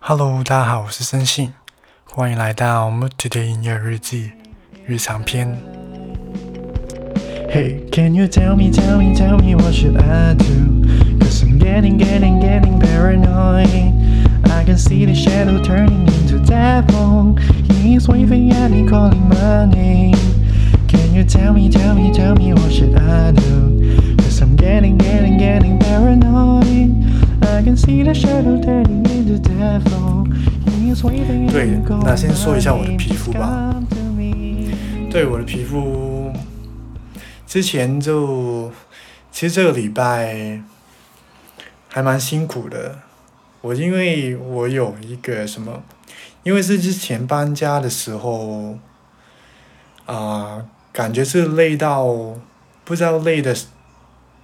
Hello，大家好，我是森信，欢迎来到 Mood Today 音乐日记日常篇。Hey, can you tell me, tell me, tell me what should I do? Cause I'm getting, getting, getting paranoid. I can see the shadow turning into devil. He's waving at me, calling my name. Can you tell me, tell me, tell me what should I do? Cause I'm getting, getting, getting paranoid. 对 me, calling 那先说一下我的皮肤吧 name. Come to me. 对我的皮肤，之前就其实这个礼拜还蛮辛苦的。我因为我有一个什么，因为是之前搬家的时候，啊、感觉是累到不知道累的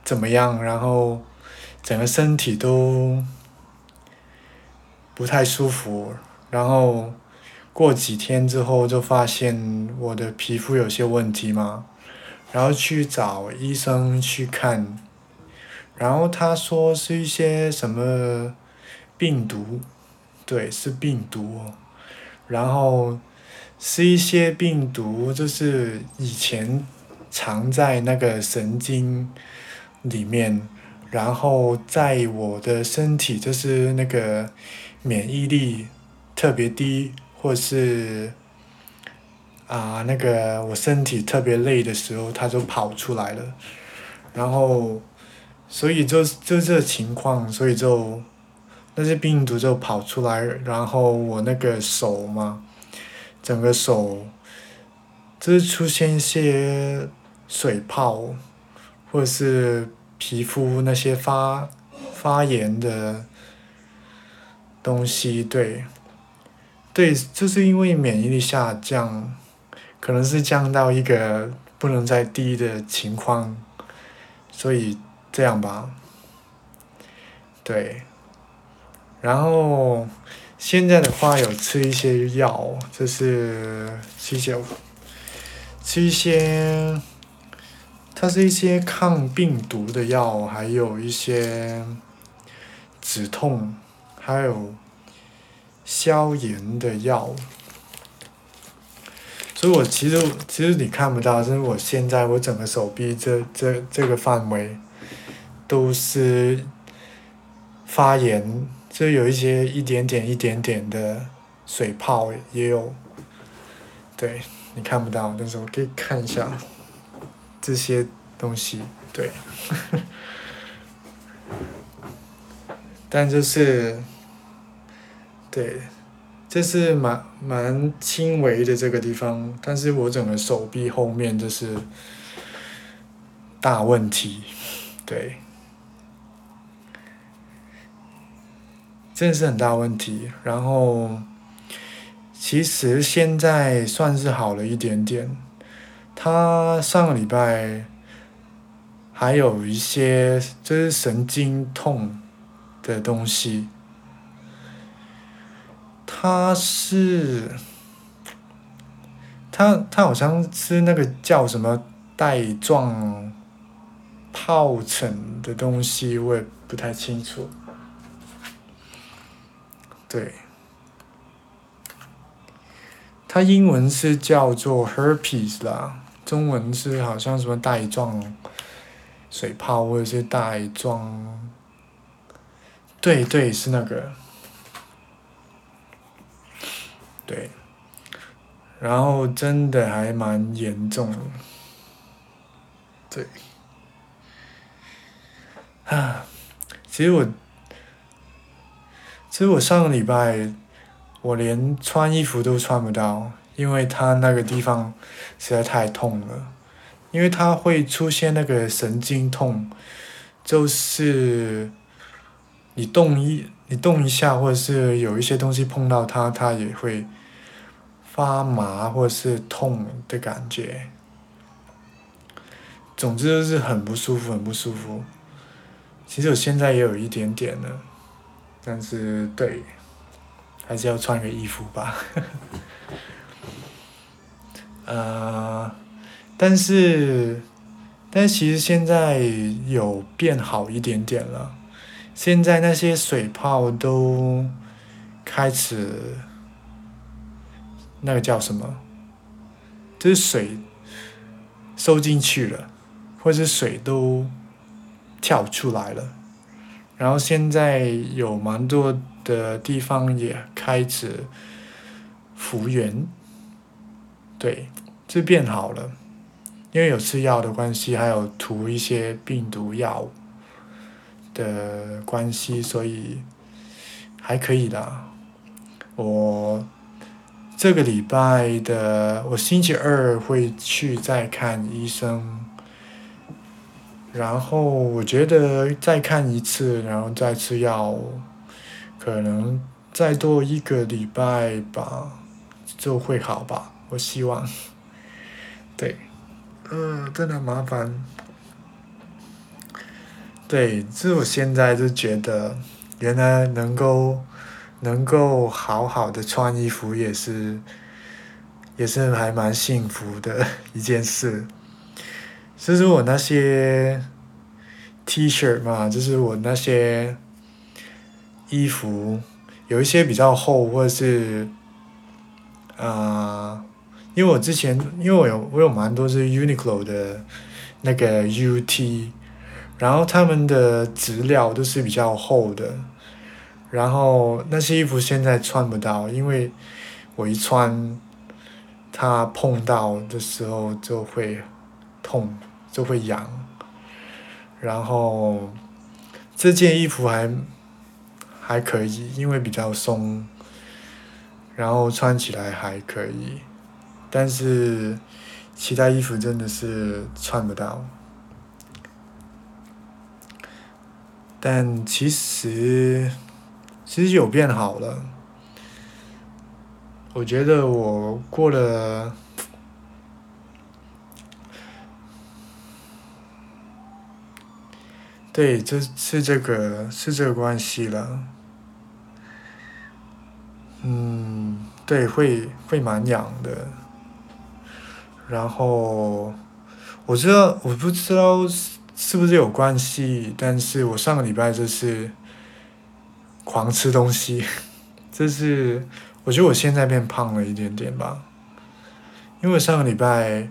怎么样，然后整个身体都不太舒服，然后过几天之后就发现我的皮肤有些问题嘛，然后去找医生去看，然后他说是一些什么病毒，对，是病毒，然后是一些病毒，就是以前藏在那个神经里面，然后在我的身体就是那个免疫力特别低，或是啊、那个我身体特别累的时候，它就跑出来了，然后所以就就这情况，所以就那些病毒就跑出来，然后我那个手嘛，整个手就是出现一些水泡，或者是皮肤那些发发炎的东西，对，对，就是因为免疫力下降，可能是降到一个不能再低的情况，所以这样吧，对，然后现在的话有吃一些药，就是吃一些吃一些，它是一些抗病毒的药，还有一些止痛，还有消炎的药。所以我其实其实你看不到，就是我现在我整个手臂这这这个范围都是发炎，就有一些一点点一点点的水泡也有。对，你看不到，但是我可以看一下这些东西，对。但就是，对，这是蛮蛮轻微的这个地方，但是我整个手臂后面就是大问题，对，真的是很大问题。然后，其实现在算是好了一点点，他上个礼拜还有一些就是神经痛的东西。他是，他他好像是那个叫什么带状疱疹的东西，我也不太清楚。对，它英文是叫做 herpes 啦，中文是好像什么带状水泡或者是带状，对对是那个。对，然后真的还蛮严重。的，对，啊，其实我，其实我上个礼拜，我连穿衣服都穿不到，因为它那个地方实在太痛了，因为它会出现那个神经痛，就是你动一你动一下，或者是有一些东西碰到它，它也会。发麻或者是痛的感觉，总之就是很不舒服，很不舒服。其实我现在也有一点点了，但是对，还是要穿个衣服吧。呃，但是，但其实现在有变好一点点了。现在那些水泡都开始那个叫什么？就是水收进去了，或者水都跳出来了。然后现在有蛮多的地方也开始复原，对，就变好了。因为有吃药的关系，还有涂一些病毒药的关系，所以还可以的。我这个礼拜的，我星期二会去再看医生，然后我觉得再看一次，然后再吃药，可能再多一个礼拜吧，就会好吧。我希望，对。呃，真的麻烦。对，这我现在就觉得，原来能够能够好好的穿衣服也是，也是还蛮幸福的一件事。就是我那些 T 恤嘛，就是我那些衣服，有一些比较厚，或者是啊。因为我之前，因为我有我有蛮多是 Uniqlo 的那个 UT，然后他们的质料都是比较厚的，然后那些衣服现在穿不到，因为我一穿，它碰到的时候就会痛，就会痒，然后这件衣服还还可以，因为比较松，然后穿起来还可以。但是，其他衣服真的是穿不到。但其实，其实有变好了。我觉得我过了，对，这是这个是这个关系了。嗯，对，会会蛮痒的。然后，我知道我不知道是不是有关系，但是我上个礼拜就是狂吃东西，这是我觉得我现在变胖了一点点吧，因为上个礼拜，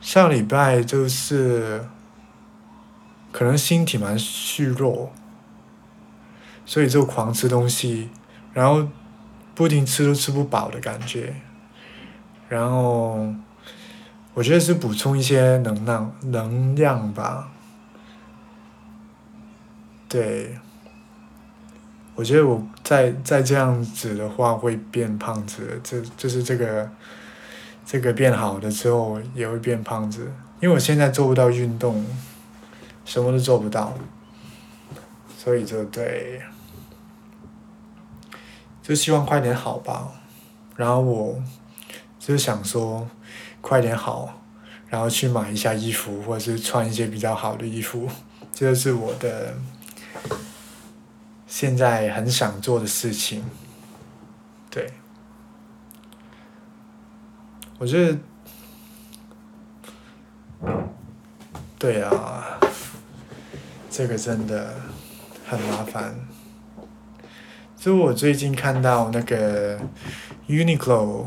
上个礼拜就是可能身体蛮虚弱，所以就狂吃东西，然后不停吃都吃不饱的感觉，然后。我觉得是补充一些能量，能量吧。对，我觉得我再再这样子的话会变胖子，这就是这个，这个变好的之后也会变胖子，因为我现在做不到运动，什么都做不到，所以就对，就希望快点好吧，然后我就是想说。快点好，然后去买一下衣服，或者是穿一些比较好的衣服，这就是我的现在很想做的事情。对，我觉得，对啊，这个真的很麻烦。就我最近看到那个 Uniqlo。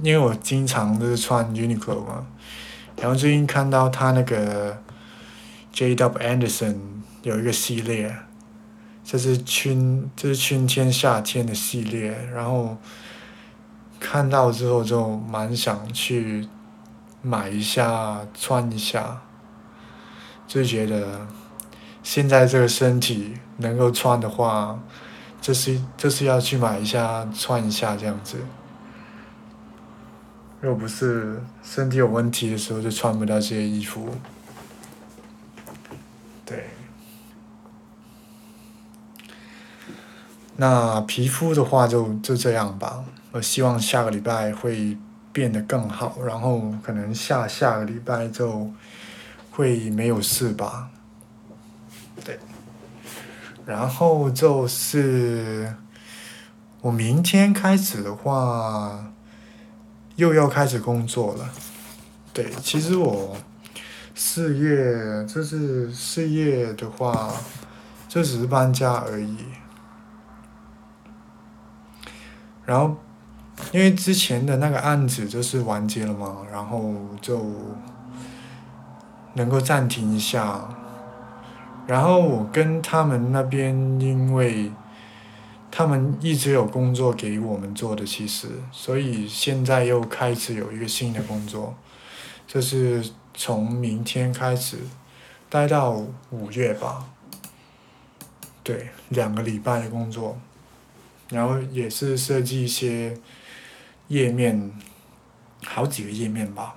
因为我经常都是穿 Uniqlo 嘛，然后最近看到他那个 J.W. Anderson 有一个系列，这是春这是春天夏天的系列，然后看到之后就蛮想去买一下穿一下，就觉得现在这个身体能够穿的话，就是就是要去买一下穿一下这样子。又不是身体有问题的时候，就穿不到这些衣服。对。那皮肤的话，就就这样吧。我希望下个礼拜会变得更好，然后可能下下个礼拜就会没有事吧。对。然后就是我明天开始的话。又要开始工作了，对，其实我四月就是四月的话，就只是搬家而已。然后因为之前的那个案子就是完结了嘛，然后就能够暂停一下。然后我跟他们那边，因为他们一直有工作给我们做的，其实，所以现在又开始有一个新的工作，就是从明天开始，待到五月吧。对，两个礼拜的工作，然后也是设计一些页面，好几个页面吧。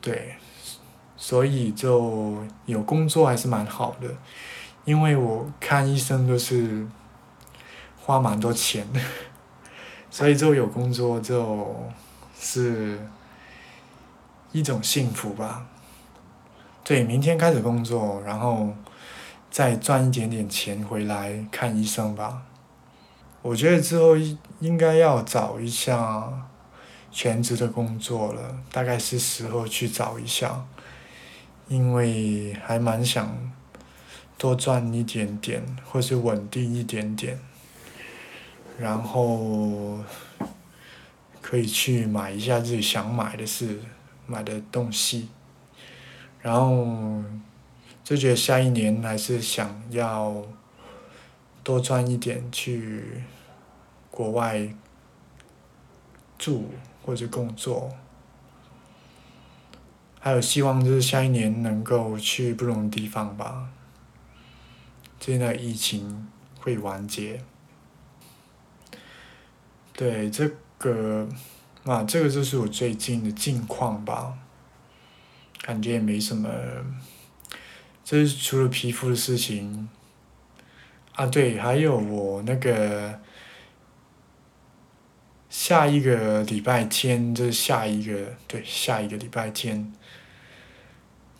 对。所以就有工作还是蛮好的，因为我看医生都是花蛮多钱的，所以就有工作就是一种幸福吧。对，明天开始工作，然后再赚一点点钱回来看医生吧。我觉得之后应该要找一下全职的工作了，大概是时候去找一下。因为还蛮想多赚一点点，或是稳定一点点，然后可以去买一下自己想买的事，买的东西，然后就觉得下一年还是想要多赚一点，去国外住或者工作。还有希望就是下一年能够去不同的地方吧，现在疫情会完结。对这个，啊，这个就是我最近的近况吧，感觉也没什么，这是除了皮肤的事情，啊对，还有我那个下一个礼拜天，就是下一个对下一个礼拜天。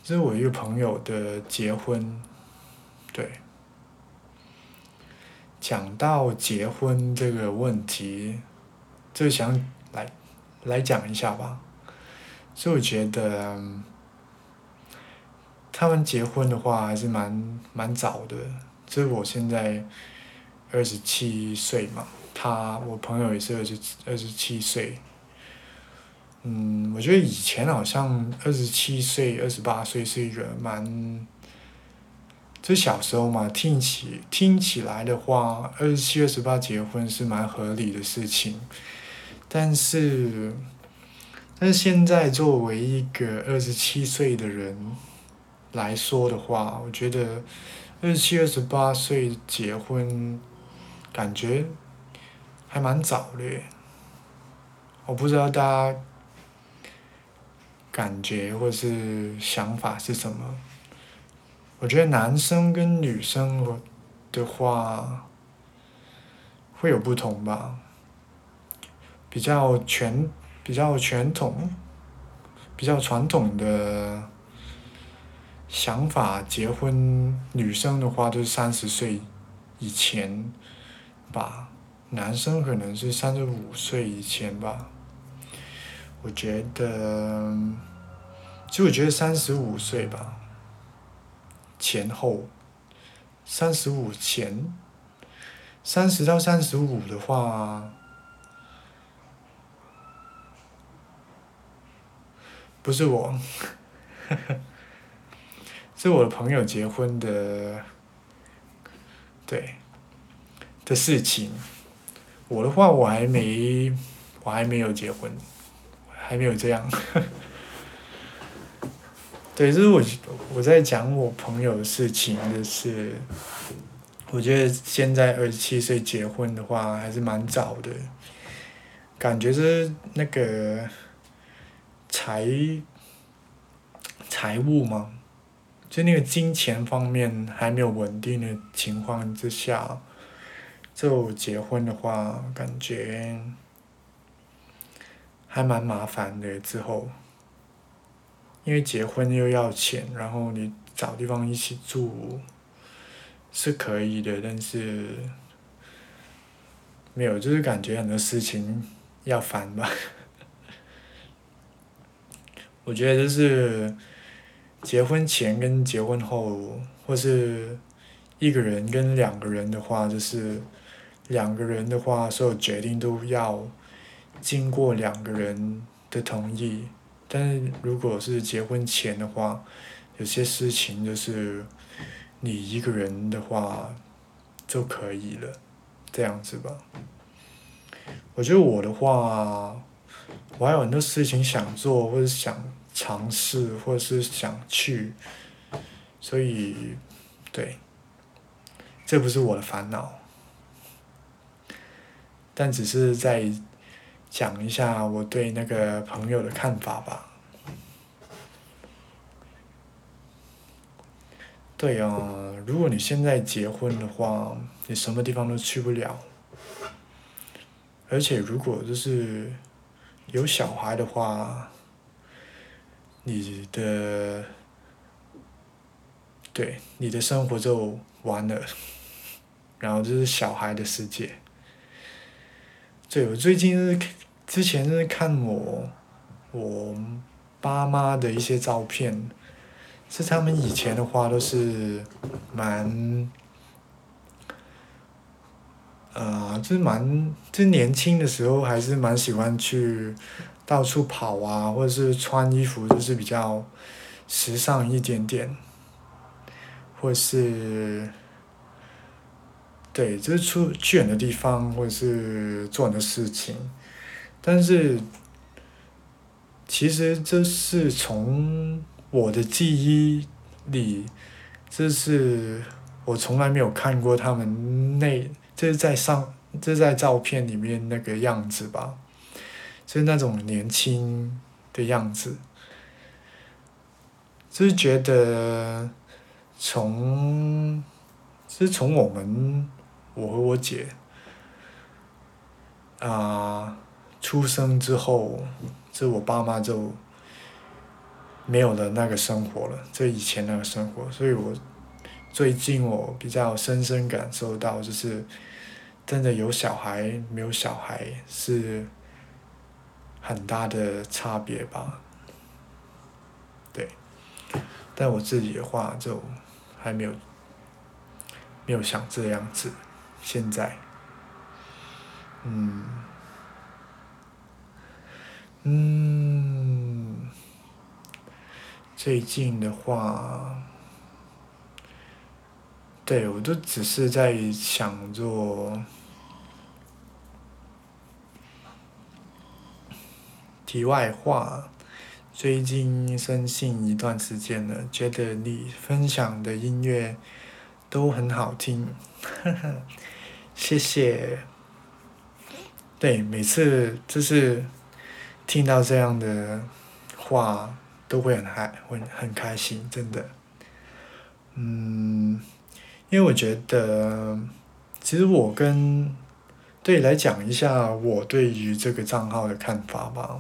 这是我一个朋友的结婚，对。讲到结婚这个问题，就想来来讲一下吧。所以我觉得，他们结婚的话还是蛮蛮早的。就我现在二十七岁嘛，他我朋友也是二十二十七岁。嗯，我觉得以前好像二十七岁、二十八岁是一个蛮，就小时候嘛，听起听起来的话，二十七、二十八结婚是蛮合理的事情。但是，但是现在作为一个二十七岁的人来说的话，我觉得二十七、二十八岁结婚，感觉还蛮早的。我不知道大家。感觉或是想法是什么？我觉得男生跟女生的话会有不同吧。比较传比较传统、比较传统的想法，结婚女生的话就是三十岁以前吧，男生可能是三十五岁以前吧。我觉得，其实我觉得三十五岁吧，前后，三十五前，三十到三十五的话，不是我，是我的朋友结婚的，对，的事情。我的话，我还没，我还没有结婚。还没有这样，对，就是我我在讲我朋友的事情，就是我觉得现在二十七岁结婚的话还是蛮早的，感觉是那个财财务嘛，就那个金钱方面还没有稳定的情况之下，就结婚的话，感觉。还蛮麻烦的，之后，因为结婚又要钱，然后你找地方一起住，是可以的，但是没有，就是感觉很多事情要烦吧。我觉得就是结婚前跟结婚后，或是一个人跟两个人的话，就是两个人的话，所有决定都要经过两个人的同意。但是如果是结婚前的话，有些事情就是你一个人的话就可以了，这样子吧。我觉得我的话，我还有很多事情想做，或者想尝试，或者是想去，所以，对，这不是我的烦恼，但只是在讲一下我对那个朋友的看法吧。对啊，如果你现在结婚的话，你什么地方都去不了。而且如果就是有小孩的话，你的对你的生活就完了，然后就是小孩的世界。对，我最近是之前就是看我我爸妈的一些照片，是他们以前的话都是蛮。呃，就是蛮，就是年轻的时候还是蛮喜欢去到处跑啊，或者是穿衣服就是比较时尚一点点，或是对，就是出去远的地方，或者是做很多事情。但是其实这是从我的记忆里，这是我从来没有看过他们那。这是在上，这是在照片里面那个样子吧，就是那种年轻的样子，就是觉得从，是从我们我和我姐啊出生之后，这我爸妈就没有了那个生活了，这以前那个生活，所以我最近我比较深深感受到就是。真的有小孩没有小孩是很大的差别吧，对，但我自己的话就还没有没有想这样子，现在，嗯，嗯，最近的话，对我都只是在想做。题外话，最近深信一段时间了，觉得你分享的音乐都很好听，谢谢。对，每次就是听到这样的话，都会很嗨，会很开心，真的。嗯，因为我觉得，其实我跟对来讲一下我对于这个账号的看法吧。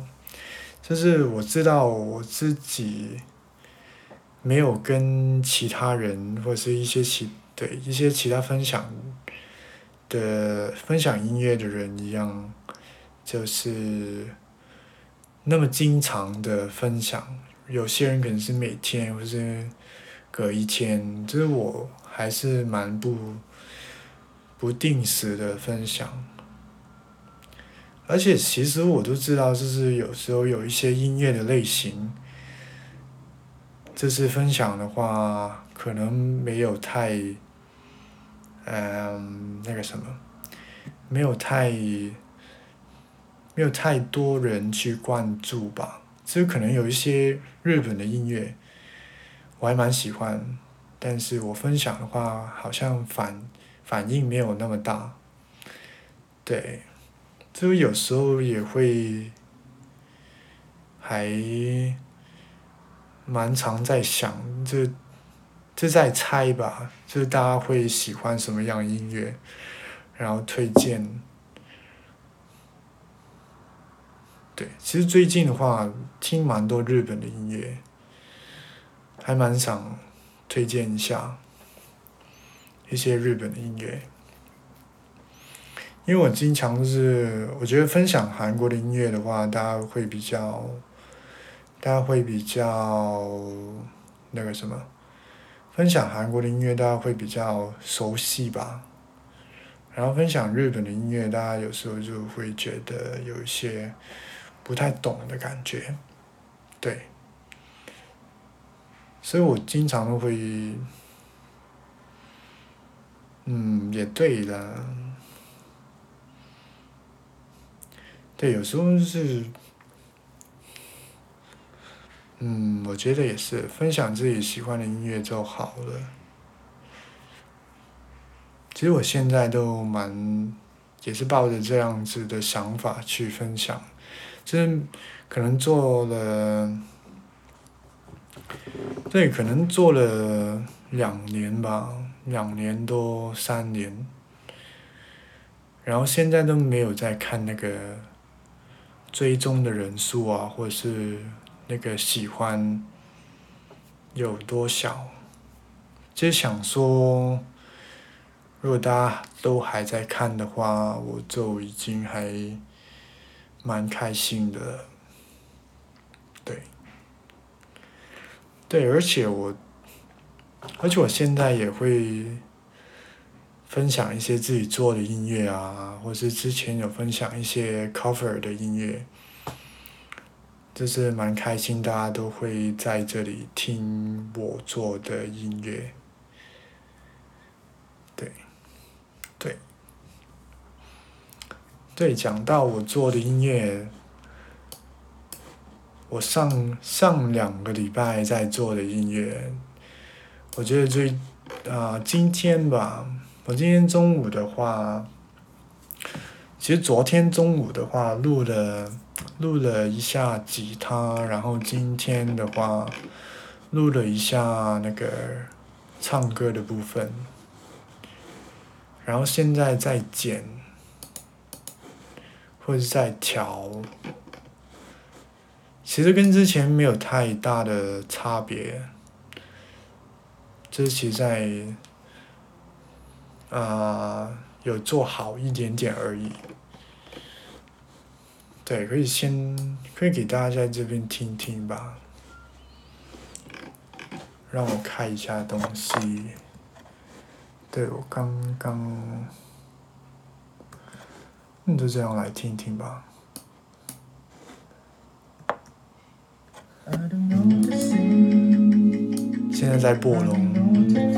就是我知道我自己没有跟其他人或者是一些其对一些其他分享的分享音乐的人一样，就是那么经常的分享。有些人可能是每天，或是隔一天，就是我还是蛮不不定时的分享。而且其实我都知道，就是有时候有一些音乐的类型，就是分享的话，可能没有太，嗯，那个什么，没有太，没有太多人去关注吧。就可能有一些日本的音乐，我还蛮喜欢，但是我分享的话，好像反反应没有那么大，对。就有时候也会，还蛮常在想，就就在猜吧，就是大家会喜欢什么样音乐，然后推荐。对，其实最近的话，听蛮多日本的音乐，还蛮想推荐一下一些日本的音乐。因为我经常是，我觉得分享韩国的音乐的话，大家会比较，大家会比较那个什么，分享韩国的音乐，大家会比较熟悉吧。然后分享日本的音乐，大家有时候就会觉得有一些不太懂的感觉，对。所以我经常会，嗯，也对的，对，有时候是，嗯，我觉得也是，分享自己喜欢的音乐就好了。其实我现在都蛮，也是抱着这样子的想法去分享，就是可能做了。对，可能做了两年吧，两年多三年，然后现在都没有在看那个追踪的人数啊，或者是那个喜欢有多少，就是想说，如果大家都还在看的话，我就已经还蛮开心的。对，对而且我，而且我现在也会分享一些自己做的音乐啊，或是之前有分享一些 cover 的音乐，就是蛮开心，大家都会在这里听我做的音乐。对，对，对，讲到我做的音乐。我上上两个礼拜在做的音乐，我觉得最啊今天吧，我今天中午的话，其实昨天中午的话录了录了一下吉他，然后今天的话录了一下那个唱歌的部分，然后现在在剪，或者在调。其实跟之前没有太大的差别，这其实在啊有做好一点点而已。对，可以先可以给大家在这边听听吧。让我看一下东西。对我刚刚，那就这样来听听吧。现在在播龙。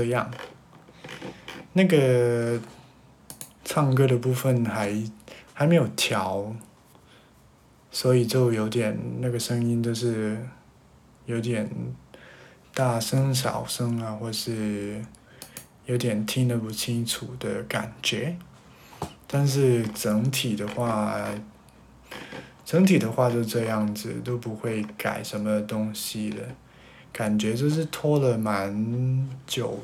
这样。那个唱歌的部分还还没有调，所以就有点那个声音就是有点大声小声啊，或是有点听得不清楚的感觉。但是整体的话，整体的话就这样子，都不会改什么东西的。感觉就是拖了蛮久，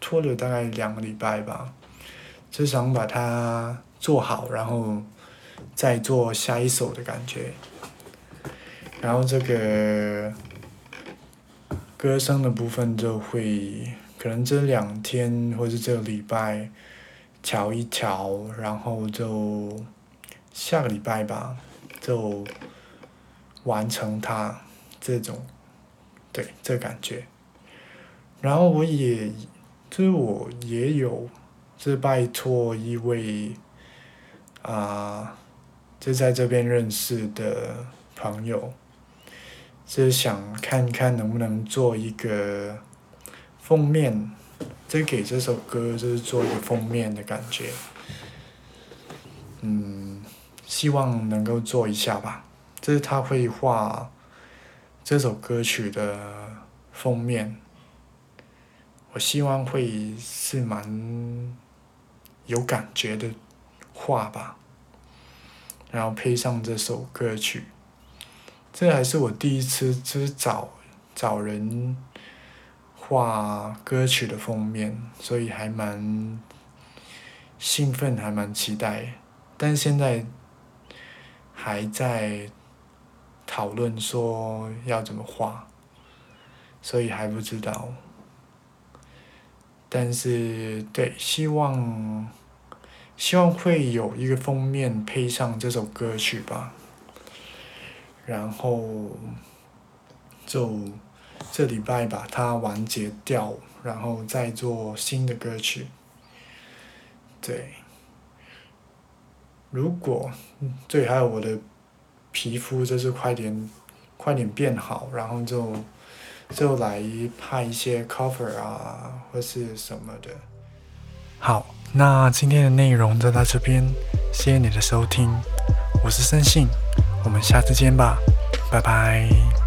拖了大概两个礼拜吧，就想把它做好，然后再做下一首的感觉。然后这个歌声的部分就会可能这两天或是这个礼拜调一调，然后就下个礼拜吧，就完成它这种。对，这感觉。然后我也，就是我也有，就是拜托一位，啊、就在这边认识的朋友，就是想看看能不能做一个封面，就给这首歌就是做一个封面的感觉。嗯，希望能够做一下吧。就是他会画。这首歌曲的封面，我希望会是蛮有感觉的画吧，然后配上这首歌曲，这还是我第一次就是找找人画歌曲的封面，所以还蛮兴奋，还蛮期待，但现在还在。讨论说要怎么画，所以还不知道。但是对，希望希望会有一个封面配上这首歌曲吧。然后就这礼拜把它完结掉，然后再做新的歌曲。对，如果对还有我的。皮肤就是快点，快点变好，然后就就来拍一些 cover 啊，或是什么的。好，那今天的内容就到这边，谢谢你的收听，我是森信，我们下次见吧，拜拜。